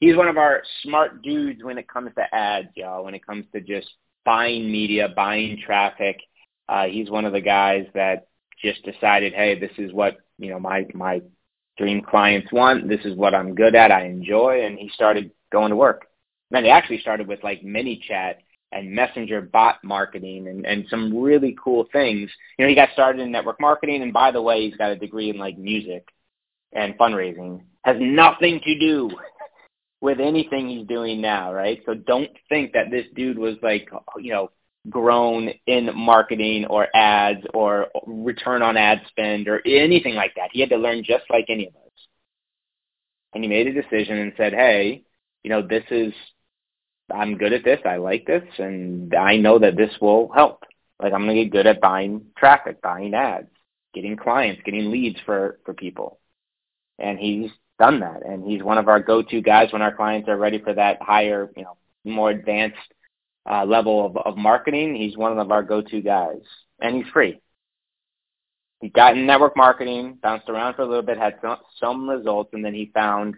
he's one of our smart dudes when it comes to ads, y'all. When it comes to just buying media, buying traffic, uh, he's one of the guys that just decided, hey, this is what you know my my dream clients want. This is what I'm good at. I enjoy, and he started going to work. And he actually started with like ManyChat and messenger bot marketing and, and some really cool things. You know, he got started in network marketing and by the way, he's got a degree in like music and fundraising. Has nothing to do with anything he's doing now, right? So don't think that this dude was like, you know, grown in marketing or ads or return on ad spend or anything like that. He had to learn just like any of us. And he made a decision and said, hey, you know, this is, I'm good at this. I like this. And I know that this will help. Like I'm going to get good at buying traffic, buying ads, getting clients, getting leads for, for people. And he's done that, and he's one of our go-to guys when our clients are ready for that higher, you know, more advanced uh, level of, of marketing. He's one of our go-to guys, and he's free. He got in network marketing, bounced around for a little bit, had some, some results, and then he found,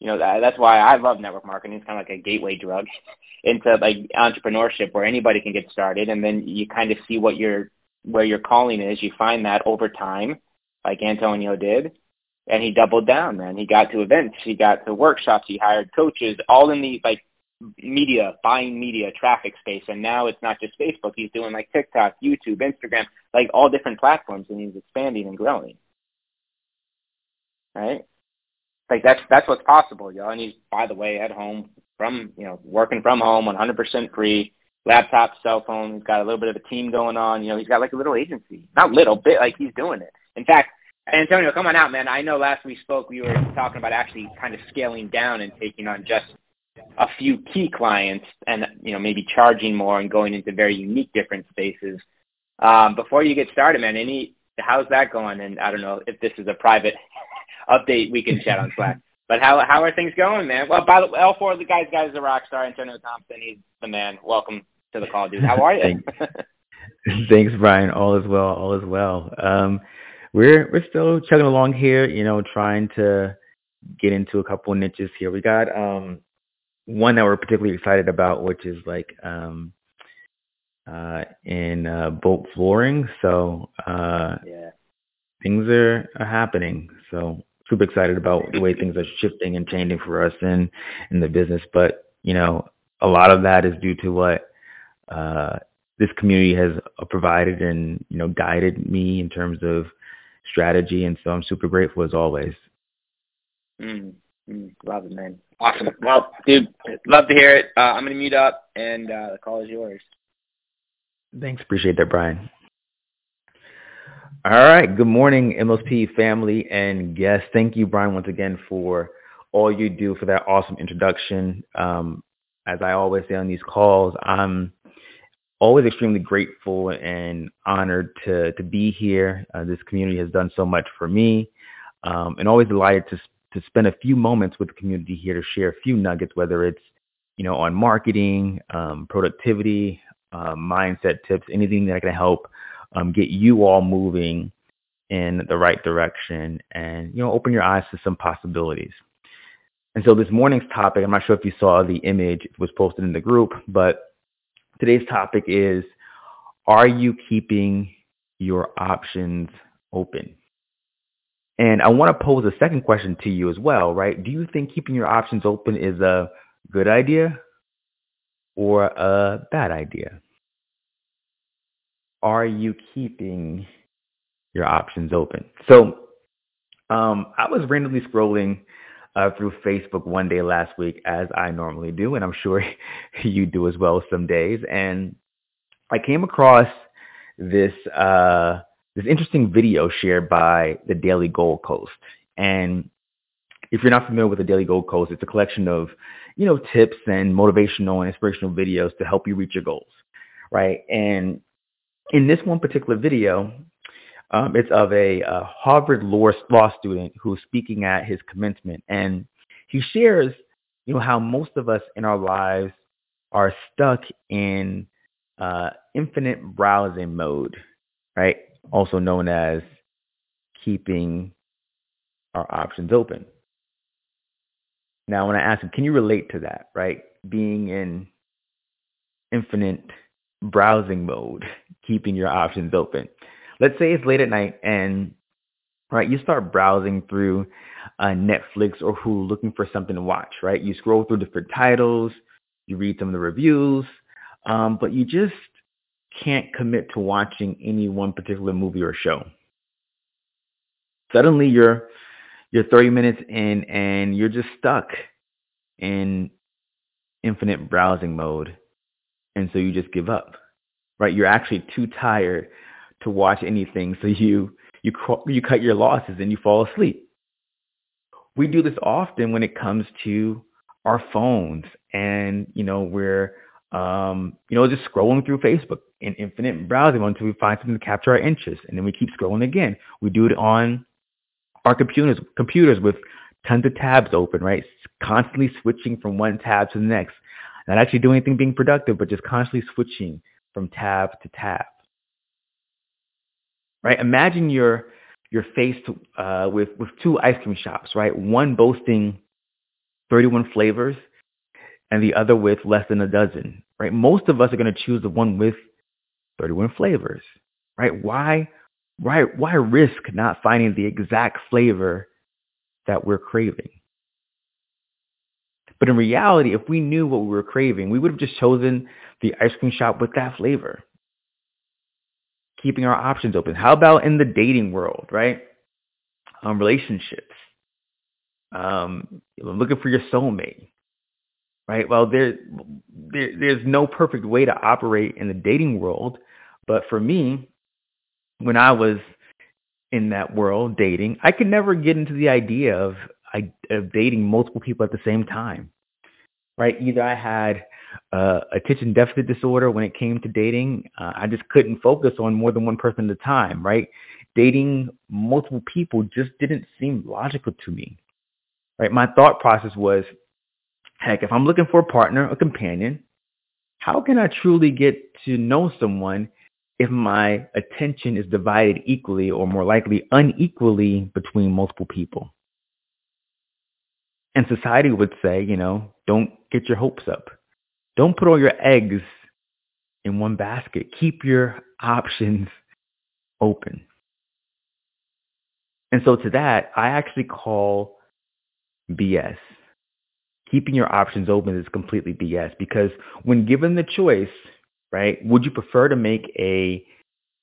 you know, that, that's why I love network marketing. It's kind of like a gateway drug into like entrepreneurship where anybody can get started, and then you kind of see what your where your calling is. You find that over time, like Antonio did, and he doubled down, man. He got to events, he got to workshops, he hired coaches, all in the like media, buying media, traffic space. And now it's not just Facebook. He's doing like TikTok, YouTube, Instagram, like all different platforms, and he's expanding and growing. Right? Like that's that's what's possible, y'all. And he's by the way at home from you know working from home, 100% free. Laptop, cell phone. He's got a little bit of a team going on. You know, he's got like a little agency. Not little bit, like he's doing it. In fact, Antonio, come on out, man. I know last we spoke, we were talking about actually kind of scaling down and taking on just a few key clients and, you know, maybe charging more and going into very unique different spaces. Um, before you get started, man, any, how's that going? And I don't know if this is a private update we can chat on Slack. But how how are things going, man? Well, by the way, all four the guys, guys, the rock star, Antonio Thompson, he's the man. Welcome to the call, dude. How are you? Thanks, Brian. All is well. All is well. Um, we're we're still chugging along here, you know, trying to get into a couple of niches here. We got um one that we're particularly excited about, which is like um uh in uh bolt flooring. So uh yeah. things are, are happening. So super excited about the way things are shifting and changing for us in in the business. But, you know, a lot of that is due to what uh this community has provided and you know guided me in terms of strategy. And so I'm super grateful as always. Mm, mm, love it, man. Awesome. Well, dude, love to hear it. Uh, I'm going to mute up, and uh, the call is yours. Thanks. Appreciate that, Brian. All right. Good morning, MLSP family and guests. Thank you, Brian, once again for all you do for that awesome introduction. Um, as I always say on these calls, I'm always extremely grateful and honored to to be here. Uh, this community has done so much for me, um, and always delighted to to spend a few moments with the community here to share a few nuggets, whether it's you know on marketing, um, productivity, uh, mindset tips, anything that can help um, get you all moving in the right direction, and you know open your eyes to some possibilities. And so this morning's topic, I'm not sure if you saw the image, it was posted in the group, but Today's topic is Are you keeping your options open? And I want to pose a second question to you as well, right? Do you think keeping your options open is a good idea or a bad idea? Are you keeping your options open? So um, I was randomly scrolling uh, through Facebook one day last week, as I normally do, and I'm sure you do as well some days. And I came across this uh, this interesting video shared by the Daily Goalcast, and if you're not familiar with the Daily Goalcast, it's a collection of, you know, tips and motivational and inspirational videos to help you reach your goals, right? And in this one particular video, um, it's of a, a Harvard law, law student who's speaking at his commencement, and he shares, you know, how most of us in our lives are stuck in uh, infinite browsing mode, right? Also known as keeping our options open. Now, when I ask him, can you relate to that, right? Being in infinite browsing mode, keeping your options open. Let's say it's late at night and right, you start browsing through uh, Netflix or Hulu looking for something to watch, right? You scroll through different titles, you read some of the reviews, um, but you just can't commit to watching any one particular movie or show. Suddenly you're you're 30 minutes in and you're just stuck in infinite browsing mode. And so you just give up. Right? You're actually too tired to watch anything, so you you you cut your losses and you fall asleep. We do this often when it comes to our phones and you know we're um, you know just scrolling through Facebook in infinite browsing until we find something to capture our interest and then we keep scrolling again. We do it on our computers computers with tons of tabs open, right? Constantly switching from one tab to the next. Not actually doing anything being productive, but just constantly switching from tab to tab. Right? Imagine you're you're faced uh, with with two ice cream shops, right? One boasting 31 flavors, and the other with less than a dozen. Right? Most of us are going to choose the one with 31 flavors. Right? Why why why risk not finding the exact flavor that we're craving? But in reality, if we knew what we were craving, we would have just chosen the ice cream shop with that flavor. Keeping our options open. How about in the dating world, right? Um, relationships. Um, looking for your soulmate, right? Well, there, there, there's no perfect way to operate in the dating world, but for me, when I was in that world dating, I could never get into the idea of of dating multiple people at the same time. Right? Either I had uh, attention deficit disorder when it came to dating. Uh, I just couldn't focus on more than one person at a time. Right? Dating multiple people just didn't seem logical to me. Right? My thought process was, heck, if I'm looking for a partner, a companion, how can I truly get to know someone if my attention is divided equally or more likely unequally between multiple people. And society would say, you know, don't get your hopes up. Don't put all your eggs in one basket. Keep your options open. And so to that, I actually call BS. Keeping your options open is completely BS because when given the choice, right? Would you prefer to make a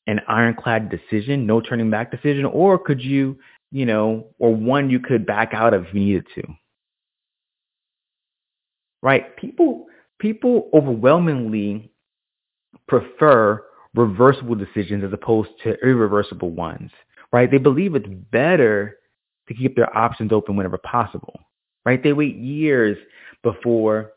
an ironclad decision, no turning back decision, or could you, you know, or one you could back out of if you needed to? Right? People people overwhelmingly prefer reversible decisions as opposed to irreversible ones. Right? They believe it's better to keep their options open whenever possible. Right? They wait years before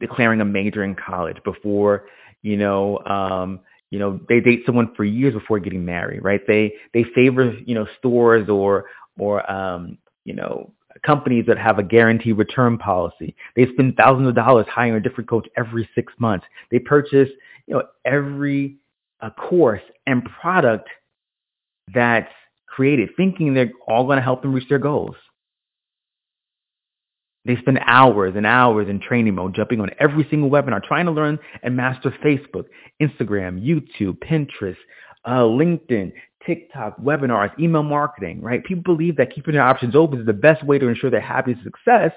declaring a major in college, before you know, um, you know, they date someone for years before getting married, right? They they favor, you know, stores or or um, you know, companies that have a guaranteed return policy. They spend thousands of dollars hiring a different coach every six months. They purchase, you know, every uh, course and product that's created, thinking they're all going to help them reach their goals. They spend hours and hours in training mode, jumping on every single webinar, trying to learn and master Facebook, Instagram, YouTube, Pinterest, uh, LinkedIn, TikTok, webinars, email marketing, right? People believe that keeping their options open is the best way to ensure their happiness and success.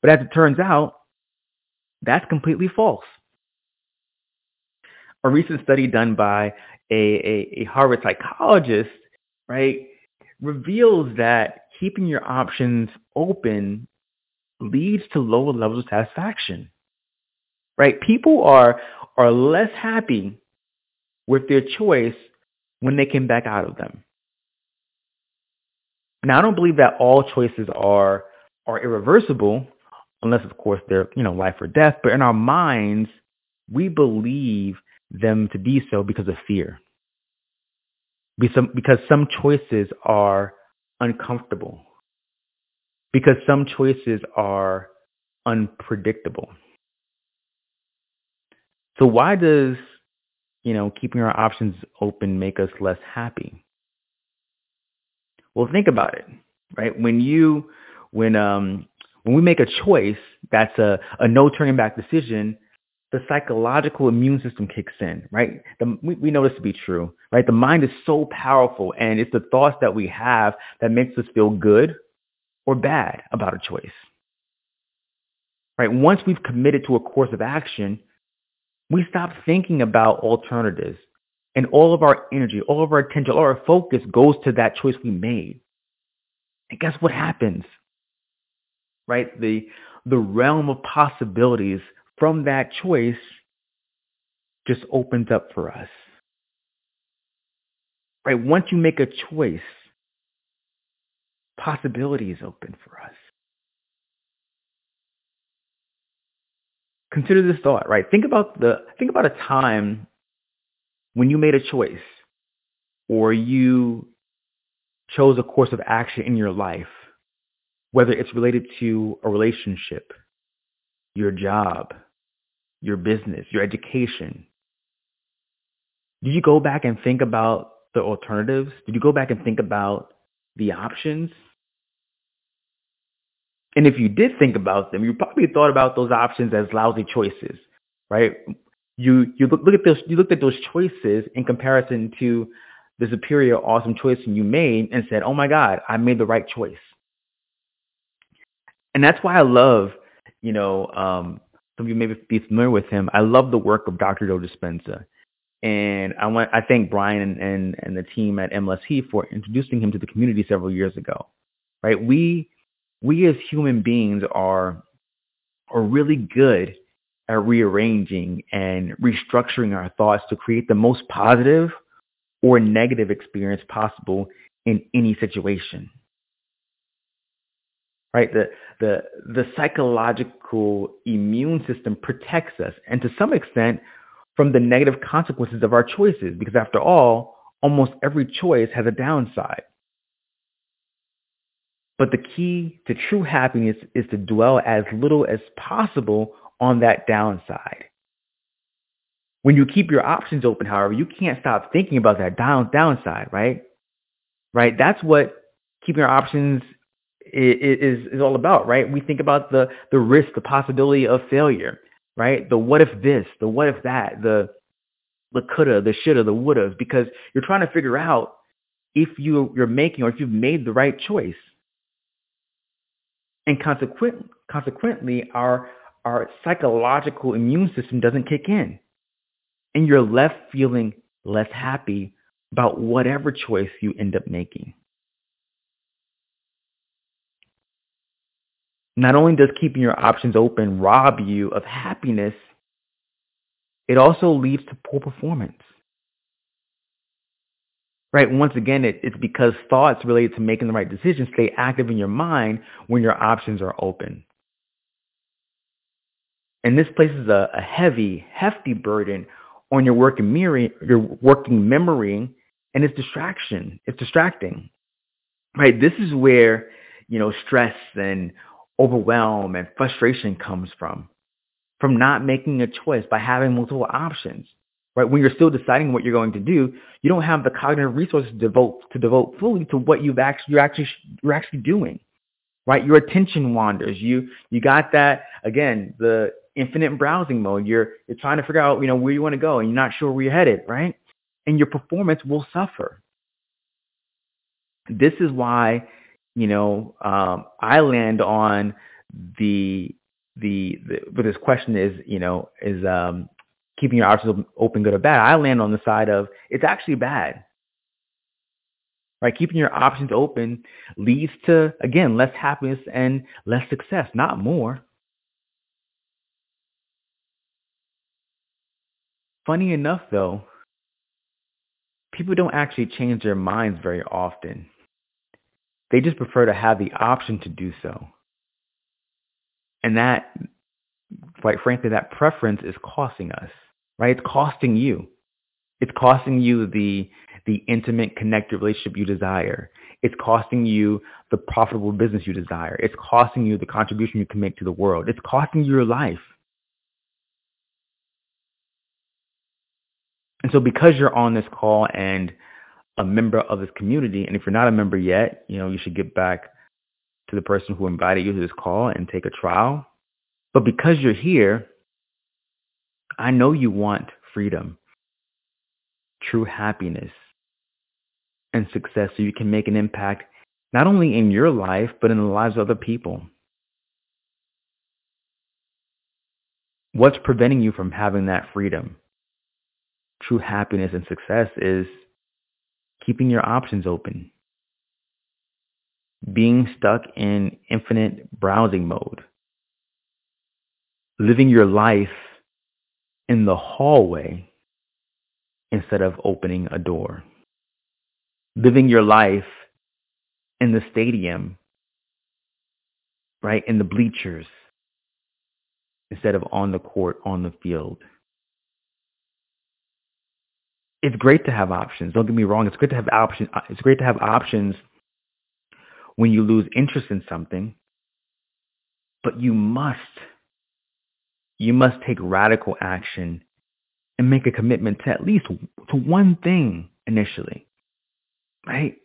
But as it turns out, that's completely false. A recent study done by a, a, a Harvard psychologist, right, reveals that keeping your options open leads to lower levels of satisfaction. Right? People are are less happy with their choice when they came back out of them. Now, I don't believe that all choices are are irreversible, unless of course they're, you know, life or death, but in our minds, we believe them to be so because of fear. Because some choices are uncomfortable. Because some choices are unpredictable. So why does, you know, keeping our options open make us less happy? Well, think about it, right? When you, when, um, when we make a choice that's a, a no turning back decision, the psychological immune system kicks in, right? The, we, we know this to be true, right? The mind is so powerful and it's the thoughts that we have that makes us feel good or bad about a choice. Right? Once we've committed to a course of action, we stop thinking about alternatives and all of our energy, all of our attention, all our focus goes to that choice we made. And guess what happens? Right? The the realm of possibilities from that choice just opens up for us. Right? Once you make a choice, possibilities open for us. Consider this thought, right? Think about the think about a time when you made a choice or you chose a course of action in your life, whether it's related to a relationship, your job, your business, your education. Did you go back and think about the alternatives? Did you go back and think about the options? And if you did think about them, you probably thought about those options as lousy choices, right? You you look, look at those you looked at those choices in comparison to the superior awesome choice you made and said, "Oh my God, I made the right choice." And that's why I love, you know, um, some of you may be familiar with him. I love the work of Dr. Joe Dispenza. And I want I thank Brian and, and, and the team at MLSP for introducing him to the community several years ago. Right? We we as human beings are are really good at rearranging and restructuring our thoughts to create the most positive or negative experience possible in any situation right? The, the, the psychological immune system protects us, and to some extent, from the negative consequences of our choices, because after all, almost every choice has a downside. But the key to true happiness is to dwell as little as possible on that downside. When you keep your options open, however, you can't stop thinking about that down downside, right? Right? That's what keeping our options is is all about, right? We think about the the risk, the possibility of failure, right? The what if this, the what if that, the the coulda, the shoulda, the woulda, because you're trying to figure out if you you're making or if you've made the right choice. And consequent, consequently, our our psychological immune system doesn't kick in. And you're left feeling less happy about whatever choice you end up making. Not only does keeping your options open rob you of happiness, it also leads to poor performance. Right? Once again, it, it's because thoughts related to making the right decision stay active in your mind when your options are open. And this places a, a heavy, hefty burden on your working memory, your working memory, and it's distraction. It's distracting. Right? This is where, you know, stress and overwhelm and frustration comes from. From not making a choice by having multiple options. Right? When you're still deciding what you're going to do, you don't have the cognitive resources to devote to devote fully to what you've actually you're actually you're actually doing. Right? Your attention wanders. You you got that again, the infinite browsing mode. You're you're trying to figure out, you know, where you want to go and you're not sure where you're headed, right? And your performance will suffer. This is why you know, um, I land on the, the, the, but this question is, you know, is, um, keeping your options open good or bad? I land on the side of it's actually bad. Right? Keeping your options open leads to, again, less happiness and less success, not more. Funny enough, though, people don't actually change their minds very often. They just prefer to have the option to do so. And that, quite frankly, that preference is costing us, right? It's costing you. It's costing you the, the intimate, connected relationship you desire. It's costing you the profitable business you desire. It's costing you the contribution you can make to the world. It's costing you your life. And so because you're on this call and a member of this community, and if you're not a member yet, you know, you should get back to the person who invited you to this call and take a trial. But because you're here, I know you want freedom, true happiness, and success so you can make an impact not only in your life, but in the lives of other people. What's preventing you from having that freedom? True happiness and success is keeping your options open, being stuck in infinite browsing mode, living your life in the hallway instead of opening a door, living your life in the stadium, right, in the bleachers, instead of on the court, on the field it's great to have options. Don't get me wrong. It's great to have options. Uh, it's great to have options when you lose interest in something, but you must, you must take radical action and make a commitment to at least to one thing initially, right?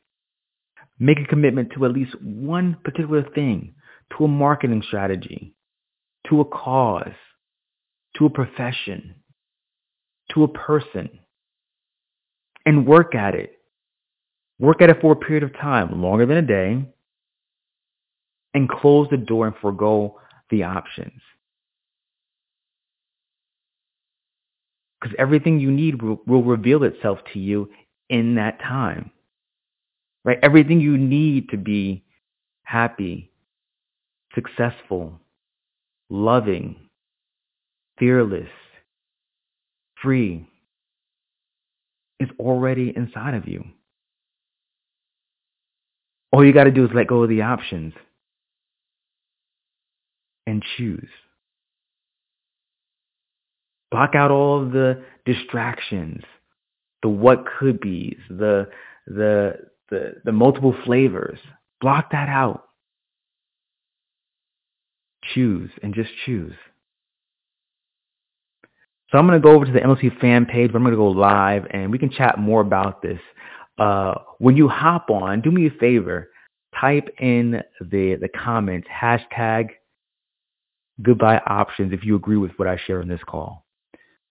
Make a commitment to at least one particular thing, to a marketing strategy, to a cause, to a profession, to a person and work at it. Work at it for a period of time, longer than a day, and close the door and forego the options. Because everything you need will, will reveal itself to you in that time. Right? Everything you need to be happy, successful, loving, fearless, free, is already inside of you. All you got to do is let go of the options and choose. Block out all of the distractions, the what could be's, the the the the multiple flavors. Block that out. Choose and just choose. So I'm going to go over to the MLC fan page. But I'm going to go live and we can chat more about this. Uh, when you hop on, do me a favor. Type in the, the comments, hashtag goodbye options if you agree with what I share on this call.